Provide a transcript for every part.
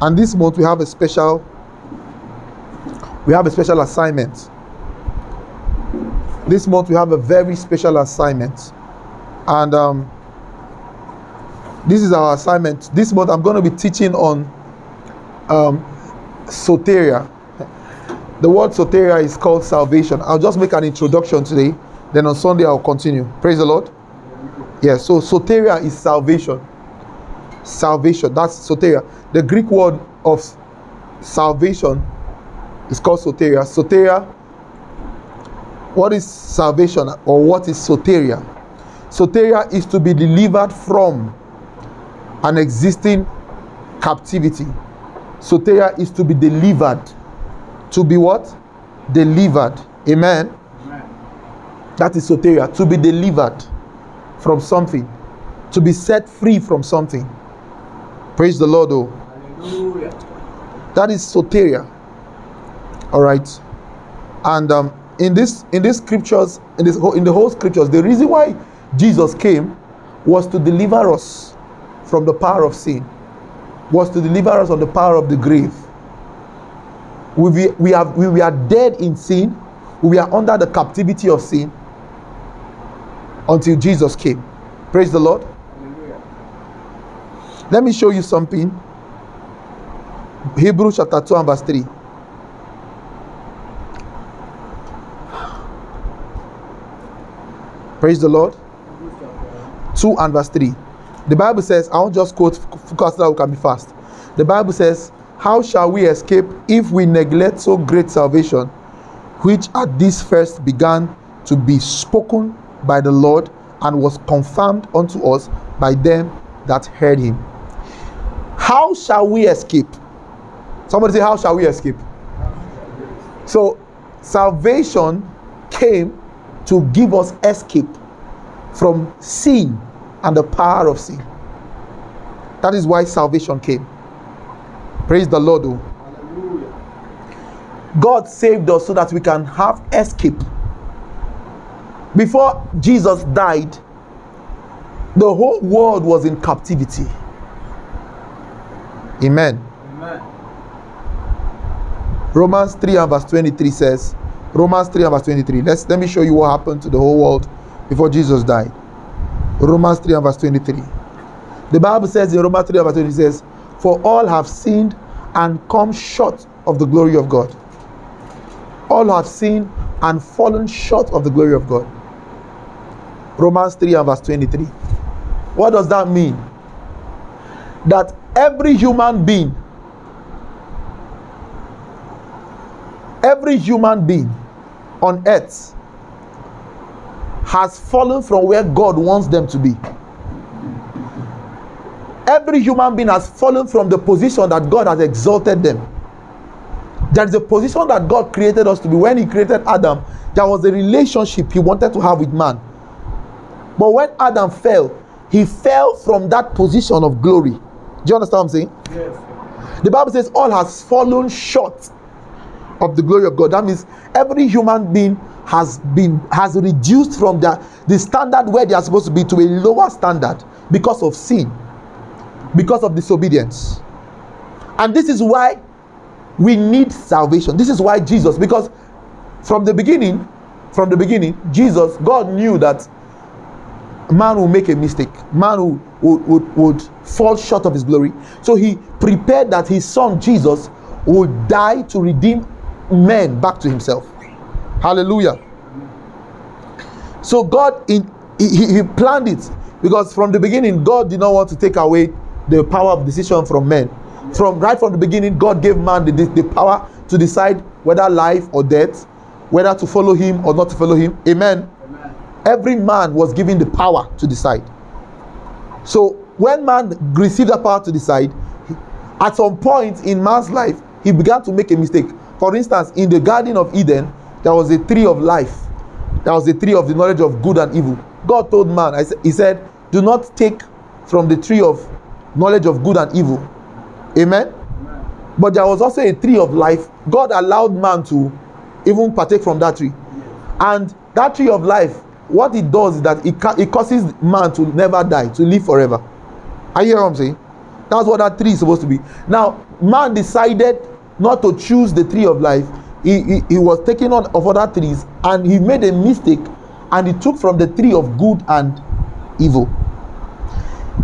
And this month we have a special we have a special assignment. This month we have a very special assignment. And um, this is our assignment. This month I'm going to be teaching on um, soteria. The word soteria is called salvation. I'll just make an introduction today. Then on Sunday I'll continue. Praise the Lord. Yeah, so soteria is salvation. Salvation. That's soteria. The Greek word of salvation is called soteria. Soteria. What is salvation or what is soteria? Soteria is to be delivered from an existing captivity. Soteria is to be delivered. To be what? Delivered. Amen. That is soteria. To be delivered from something. To be set free from something. Praise the Lord, oh. Hallelujah. That is soteria. All right. And um, in this in these scriptures, in this in the whole scriptures, the reason why Jesus came was to deliver us from the power of sin, was to deliver us from the power of the grave. We, we, we, have, we were dead in sin, we are under the captivity of sin until Jesus came. Praise the Lord. Let me show you something. Hebrews chapter 2 and verse 3. Praise the Lord. 2 and verse 3. The Bible says, I won't just quote focus that we can be fast. The Bible says, How shall we escape if we neglect so great salvation, which at this first began to be spoken by the Lord and was confirmed unto us by them that heard him? How shall we escape? Somebody say, How shall we escape? So, salvation came to give us escape from sin and the power of sin. That is why salvation came. Praise the Lord. oh. Hallelujah. God saved us so that we can have escape. Before Jesus died, the whole world was in captivity. Amen. Amen. Romans 3 and verse 23 says, Romans 3 and verse 23. Let's let me show you what happened to the whole world before Jesus died. Romans 3 and verse 23. The Bible says in Romans 3 and verse 23 says, For all have sinned and come short of the glory of God. All have sinned and fallen short of the glory of God. Romans 3 and verse 23. What does that mean? That every human being every human being on earth has fallen from where God wants them to be. Every human being has fallen from the position that God has exalted them. There is a position that God created us to be. When He created Adam, there was a relationship He wanted to have with man. But when Adam fell, he fell from that position of glory. Do you understand what I'm saying? Yes. The Bible says, All has fallen short of the glory of God. That means every human being has been has reduced from the, the standard where they are supposed to be to a lower standard because of sin, because of disobedience. And this is why we need salvation. This is why Jesus, because from the beginning, from the beginning, Jesus, God knew that man will make a mistake man will, would, would, would fall short of his glory. So he prepared that his son jesus would die to redeem men back to himself. Hallelujah. So god in he, he planned it. Because from the beginning god did not want to take away the power of decision from men. From right from the beginning god gave man the, the, the power to decide whether life or death whether to follow him or not to follow him. Amen. Amen. every man was given the power to decide. So when man received the power to decide, at some point in man's life, he began to make a mistake. For instance, in the Garden of Eden, there was a tree of life. There was a tree of the knowledge of good and evil. God told man, He said, Do not take from the tree of knowledge of good and evil. Amen. Amen. But there was also a tree of life. God allowed man to even partake from that tree. And that tree of life, what it does is that it, ca- it causes man to never die, to live forever. Are you hearing what I'm saying? That's what that tree is supposed to be. Now, man decided not to choose the tree of life. He, he, he was taking on of other trees and he made a mistake and he took from the tree of good and evil.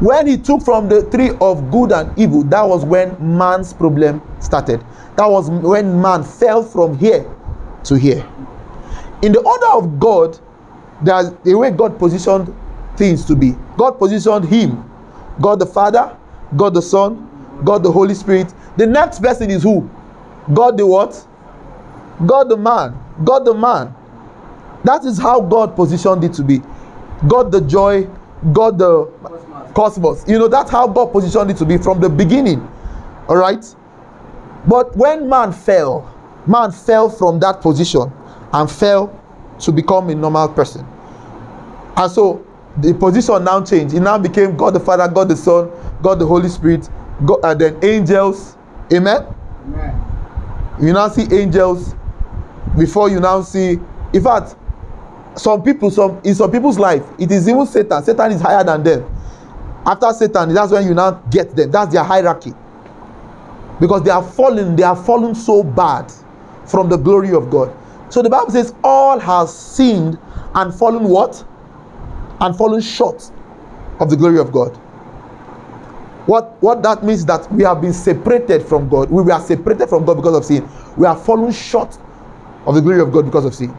When he took from the tree of good and evil, that was when man's problem started. That was when man fell from here to here. In the order of God, the way God positioned things to be. God positioned him, God the Father, God the Son, God the Holy Spirit. The next person is who? God the what? God the man. God the man. That is how God positioned it to be. God the joy, God the cosmos. You know, that's how God positioned it to be from the beginning. All right? But when man fell, man fell from that position and fell to become a normal person. And so the position now changed. It now became God the Father, God the Son, God the Holy Spirit, God, and then angels. Amen. Amen. You now see angels before you now see. In fact, some people, some in some people's life, it is even Satan. Satan is higher than them. After Satan, that's when you now get them. That's their hierarchy. Because they are fallen, they are fallen so bad from the glory of God. So the Bible says, all has sinned and fallen what? And fallen short of the glory of God. What, what that means that we have been separated from God. We were separated from God because of sin. We are fallen short of the glory of God because of sin.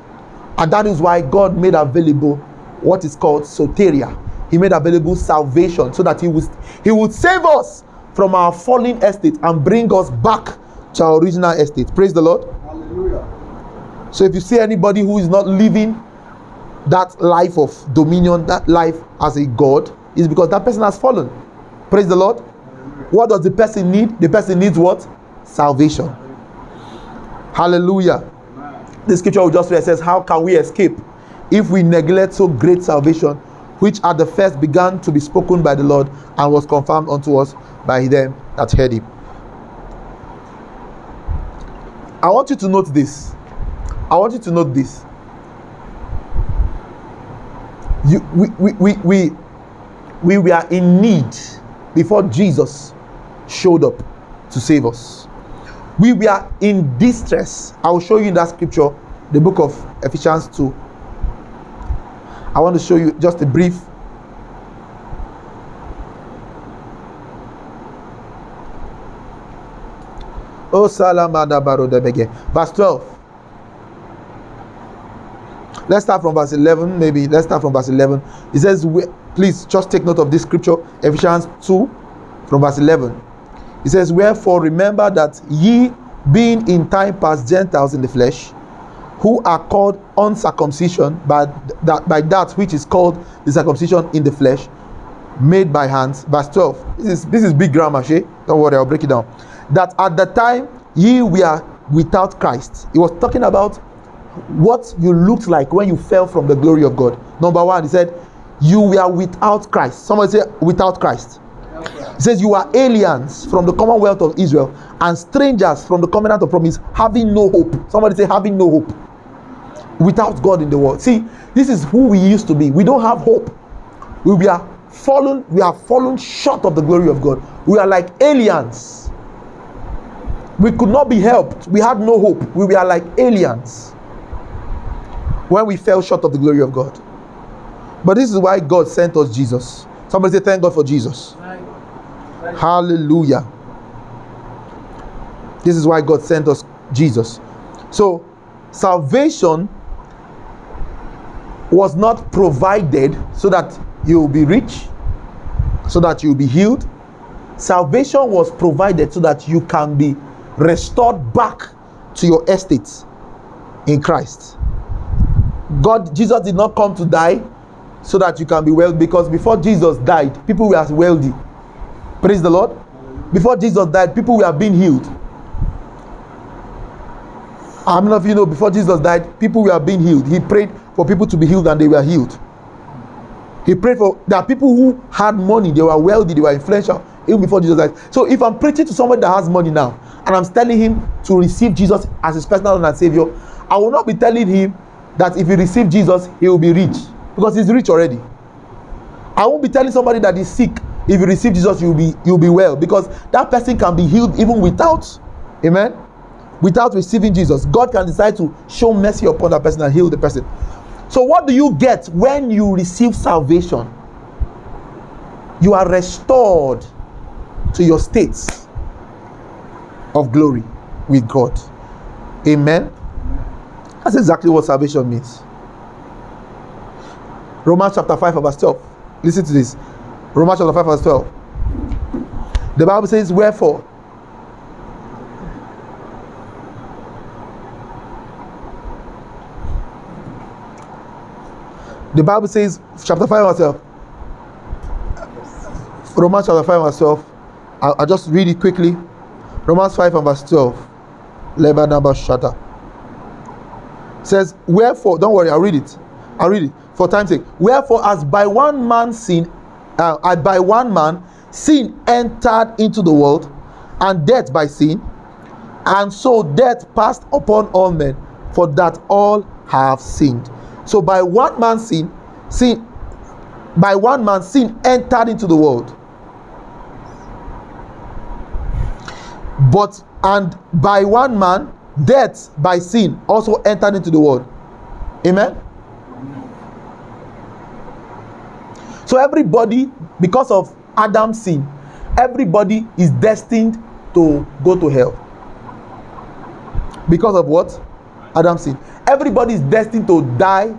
And that is why God made available what is called soteria. He made available salvation so that He would, he would save us from our fallen estate and bring us back to our original estate. Praise the Lord. Hallelujah. So if you see anybody who is not living that life of dominion, that life as a God, is because that person has fallen. Praise the Lord. What does the person need? The person needs what? Salvation. Hallelujah. The scripture we just read says, How can we escape if we neglect so great salvation, which at the first began to be spoken by the Lord and was confirmed unto us by them that heard him? I want you to note this. I want you to note this. You, we, we, we, we, we were in need before Jesus showed up to save us. We were in distress. I will show you in that scripture, the book of Ephesians 2. I want to show you just a brief. Oh, Barodebege. Verse 12. Let's start from verse 11, maybe. Let's start from verse 11. It says, please just take note of this scripture, Ephesians 2, from verse 11. It says, Wherefore remember that ye, being in time past Gentiles in the flesh, who are called uncircumcision by that, by that which is called the circumcision in the flesh, made by hands. Verse 12. This is, this is big grammar, Shay. Don't worry, I'll break it down. That at the time ye were without Christ. He was talking about what you looked like when you fell from the glory of God. Number one, he said, You were without Christ. Somebody say, Without Christ. He says, You are aliens from the commonwealth of Israel and strangers from the covenant of promise, having no hope. Somebody say, Having no hope. Without God in the world. See, this is who we used to be. We don't have hope. We are fallen, we are fallen short of the glory of God. We are like aliens. We could not be helped. We had no hope. We were like aliens when we fell short of the glory of God. But this is why God sent us Jesus. Somebody say, Thank God for Jesus. Hallelujah. This is why God sent us Jesus. So, salvation was not provided so that you will be rich, so that you will be healed. Salvation was provided so that you can be restored back to your estate in Christ. God, Jesus did not come to die so that you can be wealthy because before Jesus died, people were wealthy. Praise the Lord. Before Jesus died, people were being healed. How many of you know before Jesus died, people were being healed? He prayed for people to be healed and they were healed. He prayed for there are people who had money, they were wealthy, they were influential even before Jesus died. So if I'm preaching to somebody that has money now and I'm telling him to receive Jesus as his personal Lord and Savior, I will not be telling him that if you receive Jesus, he will be rich because he's rich already. I won't be telling somebody that is sick if you receive Jesus, you'll be you'll be well because that person can be healed even without, amen, without receiving Jesus. God can decide to show mercy upon that person and heal the person. So, what do you get when you receive salvation? You are restored to your states of glory with God. Amen. That's exactly what salvation means. Romans chapter 5, verse 12. Listen to this. Romans chapter 5, verse 12. The Bible says, Wherefore, the Bible says, chapter 5, verse 12. Romans chapter 5, verse 12. I'll, I'll just read it quickly. Romans 5 and verse 12. Lebanaba Shata. Says, Wherefore, don't worry, I'll read it. I'll read it for time's sake. Wherefore, as by one man sin, uh, as by one man sin entered into the world, and death by sin, and so death passed upon all men, for that all have sinned. So by one man sin, sin by one man sin entered into the world. But and by one man death by sin also entered into the world. Amen. So everybody, because of Adam's sin, everybody is destined to go to hell. Because of what? Adam's sin. Everybody is destined to die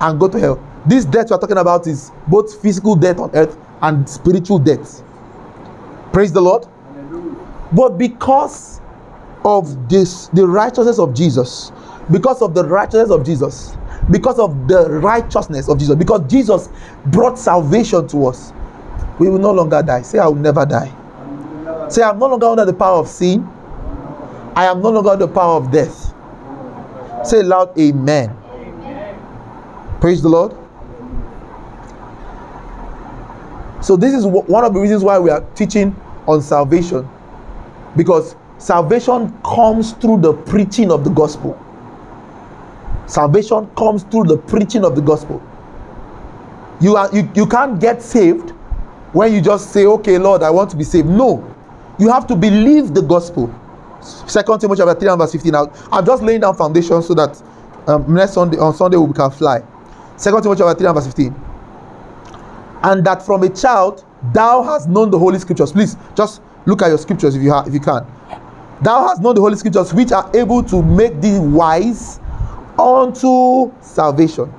and go to hell. This death we are talking about is both physical death on earth and spiritual death. Praise the Lord. Hallelujah. But because of this, the righteousness of Jesus, because of the righteousness of Jesus, because of the righteousness of Jesus, because Jesus brought salvation to us, we will no longer die. Say, I will never die. Say, I'm no longer under the power of sin. I am no longer under the power of death. Say loud, Amen. Praise the Lord. So, this is one of the reasons why we are teaching on salvation because salvation comes through the preaching of the gospel. Salvation comes through the preaching of the gospel. You, are, you, you can't get saved when you just say, Okay, Lord, I want to be saved. No, you have to believe the gospel. Second Timothy chapter 3 and verse 15. Now, I'm just laying down foundation so that um, next Sunday on Sunday we can fly. Second Timothy chapter 3 and verse 15. And that from a child thou hast known the holy scriptures. Please just look at your scriptures if you have if you can. Thou hast known the holy scriptures which are able to make thee wise unto salvation.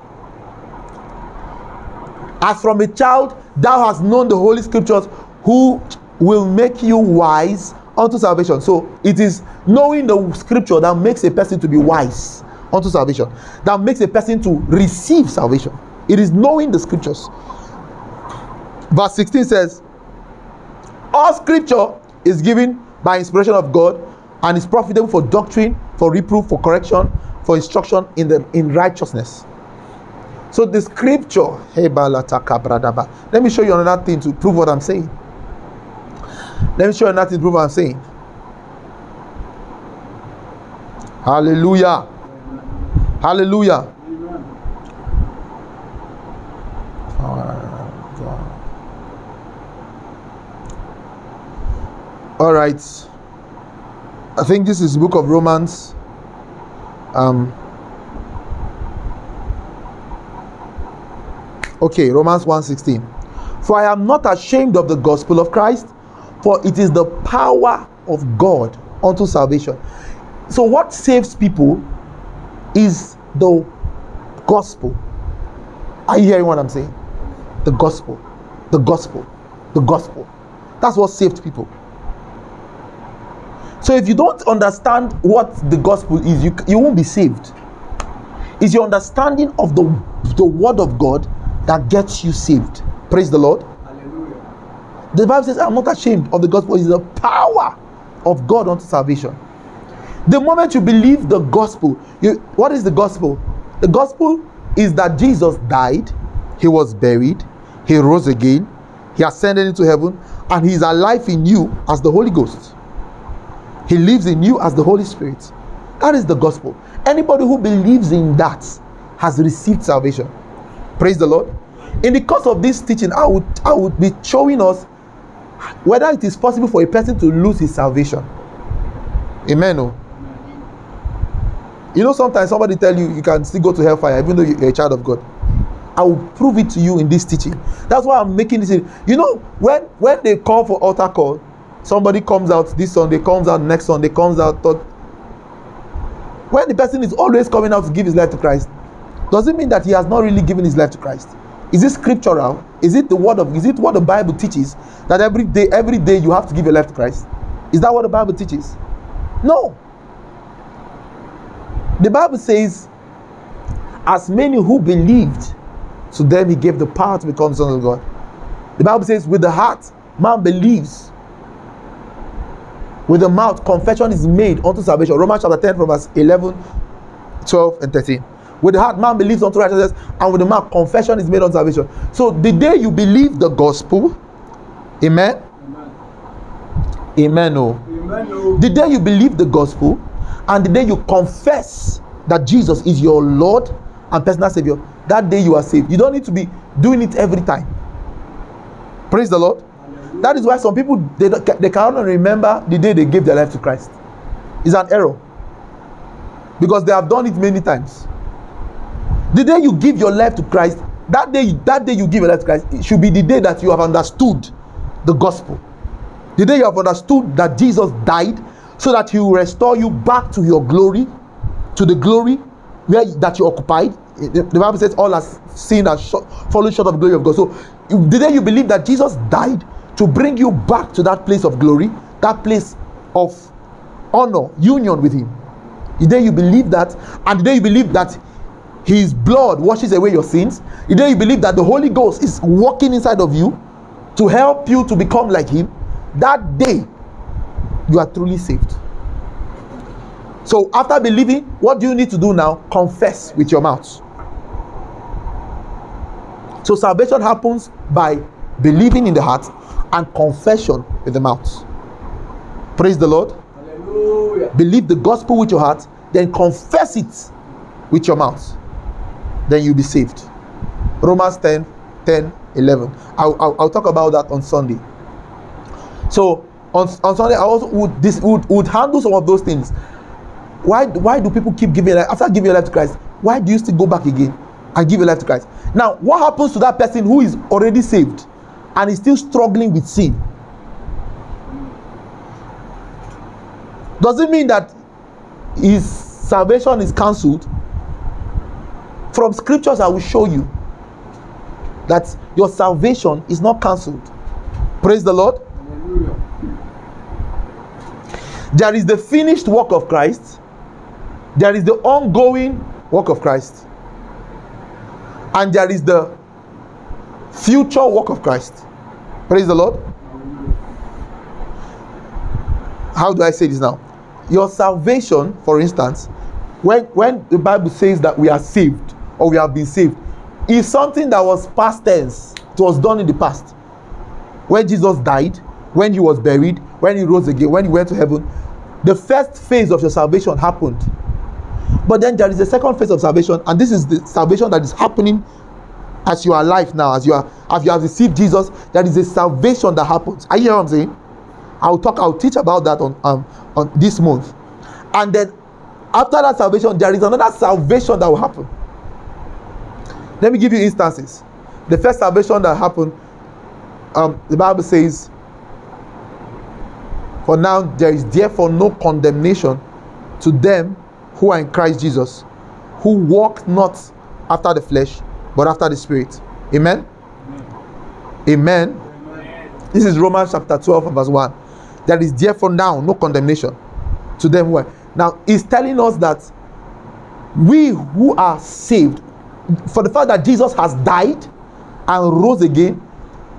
As from a child thou hast known the holy scriptures who will make you wise unto salvation. So it is knowing the scripture that makes a person to be wise unto salvation, that makes a person to receive salvation. It is knowing the scriptures. Verse 16 says, All scripture is given by inspiration of God and is profitable for doctrine, for reproof, for correction, for instruction in the in righteousness. So the scripture, let me show you another thing to prove what I'm saying. Let me show you another thing to prove what I'm saying. Hallelujah. Hallelujah. All right. I think this is book of Romans. Um. Okay, Romans 1:16. For I am not ashamed of the gospel of Christ, for it is the power of God unto salvation. So what saves people is the gospel. Are you hearing what I'm saying? The gospel. The gospel. The gospel. That's what saved people. So if you don't understand what the gospel is, you, you won't be saved. It's your understanding of the, the word of God that gets you saved. Praise the Lord. Hallelujah. The Bible says, I'm not ashamed of the gospel. It's the power of God unto salvation. The moment you believe the gospel, you, what is the gospel? The gospel is that Jesus died, he was buried, he rose again, he ascended into heaven, and he is alive in you as the Holy Ghost. He lives in you as the Holy Spirit. That is the gospel. Anybody who believes in that has received salvation. Praise the Lord. In the course of this teaching, I would I would be showing us whether it is possible for a person to lose his salvation. Amen. Oh. You know, sometimes somebody tell you you can still go to hellfire even though you're a child of God. I will prove it to you in this teaching. That's why I'm making this. You know, when when they call for altar call, somebody comes out this Sunday, comes out next Sunday, comes out. Third. When the person is always coming out to give his life to Christ, does it mean that he has not really given his life to Christ? Is it scriptural? Is it the word of? Is it what the Bible teaches that every day, every day you have to give your life to Christ? Is that what the Bible teaches? No. The Bible says, as many who believed, to them he gave the power to become sons of God. The Bible says, with the heart, man believes. With the mouth, confession is made unto salvation. Romans chapter 10, from verse 11, 12, and 13. With the heart, man believes unto righteousness, and with the mouth, confession is made unto salvation. So the day you believe the gospel, amen. Amen. Amen. Oh. Amen. oh. The day you believe the gospel and the day you confess that Jesus is your Lord and personal Savior, that day you are saved. You don't need to be doing it every time. Praise the Lord. That is why some people they, they cannot remember the day they gave their life to Christ. It's an error because they have done it many times. The day you give your life to Christ, that day that day you give your life to Christ, it should be the day that you have understood the gospel. The day you have understood that Jesus died so that he will restore you back to your glory, to the glory where that you occupied. The Bible says, All has sinned and short, fallen short of the glory of God. So, the day you believe that Jesus died to bring you back to that place of glory, that place of honor, union with Him, the day you believe that, and the day you believe that His blood washes away your sins, the day you believe that the Holy Ghost is working inside of you to help you to become like Him, that day you are truly saved. So, after believing, what do you need to do now? Confess with your mouth. So, salvation happens by believing in the heart and confession with the mouth. Praise the Lord. Hallelujah. Believe the gospel with your heart, then confess it with your mouth. Then you'll be saved. Romans 10 10 11. I'll, I'll, I'll talk about that on Sunday. So, on, on Sunday, I also would, this, would, would handle some of those things. Why, why do people keep giving life after giving your life to Christ? Why do you still go back again and give your life to Christ? Now, what happens to that person who is already saved and is still struggling with sin? Does it mean that his salvation is cancelled? From scriptures, I will show you that your salvation is not cancelled. Praise the Lord. Hallelujah. There is the finished work of Christ, there is the ongoing work of Christ, and there is the future work of Christ. Praise the Lord. How do I say this now? Your salvation, for instance, when when the Bible says that we are saved or we have been saved, is something that was past tense. It was done in the past. when Jesus died, when he was buried, when he rose again, when he went to heaven, the first phase of your salvation happened. But then there is a second phase of salvation, and this is the salvation that is happening as you are alive now, as you are as you have received Jesus. There is a salvation that happens. Are you hear what I'm saying? I'll talk, I'll teach about that on um on this month. And then after that salvation, there is another salvation that will happen. Let me give you instances. The first salvation that happened um, the Bible says, For now there is therefore no condemnation to them who are in Christ Jesus, who walk not after the flesh, but after the Spirit. Amen. Amen. Amen. This is Romans chapter 12, and verse 1. There is therefore now no condemnation to them who are. Now, he's telling us that we who are saved, for the fact that Jesus has died and rose again,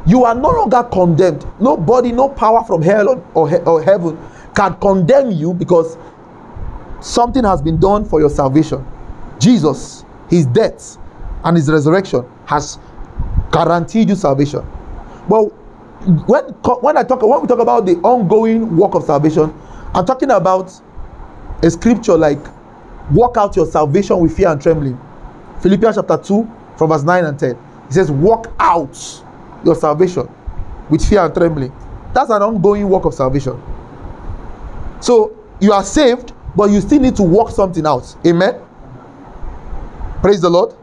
you are no longer condemned. Nobody, no power from hell or, he- or heaven can condemn you because something has been done for your salvation. Jesus, his death and his resurrection has guaranteed you salvation. But when when I talk when we talk about the ongoing work of salvation, I'm talking about a scripture like work out your salvation with fear and trembling. Philippians chapter 2 from verse 9 and 10. It says, Walk out your salvation with fear and trembling. That's an ongoing work of salvation. So you are saved, but you still need to work something out. Amen. Praise the Lord.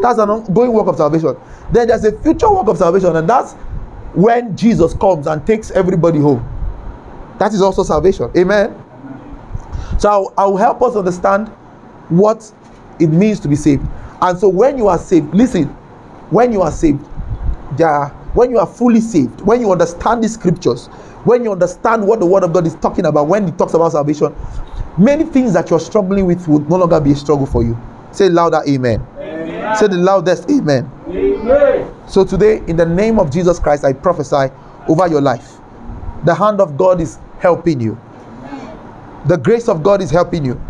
That's an ongoing work of salvation. Then there's a future work of salvation, and that's when Jesus comes and takes everybody home. That is also salvation. Amen. So I'll, help us understand what it means to be saved. And so when you are saved, listen, when you are saved, there when you are fully saved, when you understand the scriptures, when you understand what the word of God is talking about, when it talks about salvation, many things that you're struggling with would no longer be a struggle for you. Say louder, amen. Amen. Say the loudest, amen. Amen. So today, in the name of Jesus Christ, I prophesy over your life. The hand of God is helping you. The grace of God is helping you.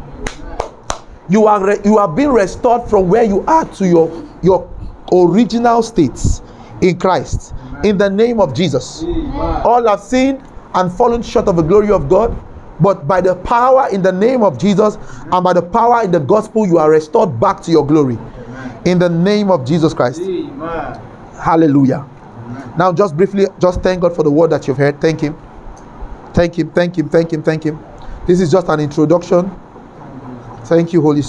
You are re- you are being restored from where you are to your your original states in Christ. In the name of Jesus. All have sinned and fallen short of the glory of God. But by the power in the name of Jesus and by the power in the gospel, you are restored back to your glory. In the name of Jesus Christ. Amen. Hallelujah. Now, just briefly, just thank God for the word that you've heard. Thank Him. Thank Him. Thank Him. Thank Him. Thank Him. This is just an introduction. Thank you, Holy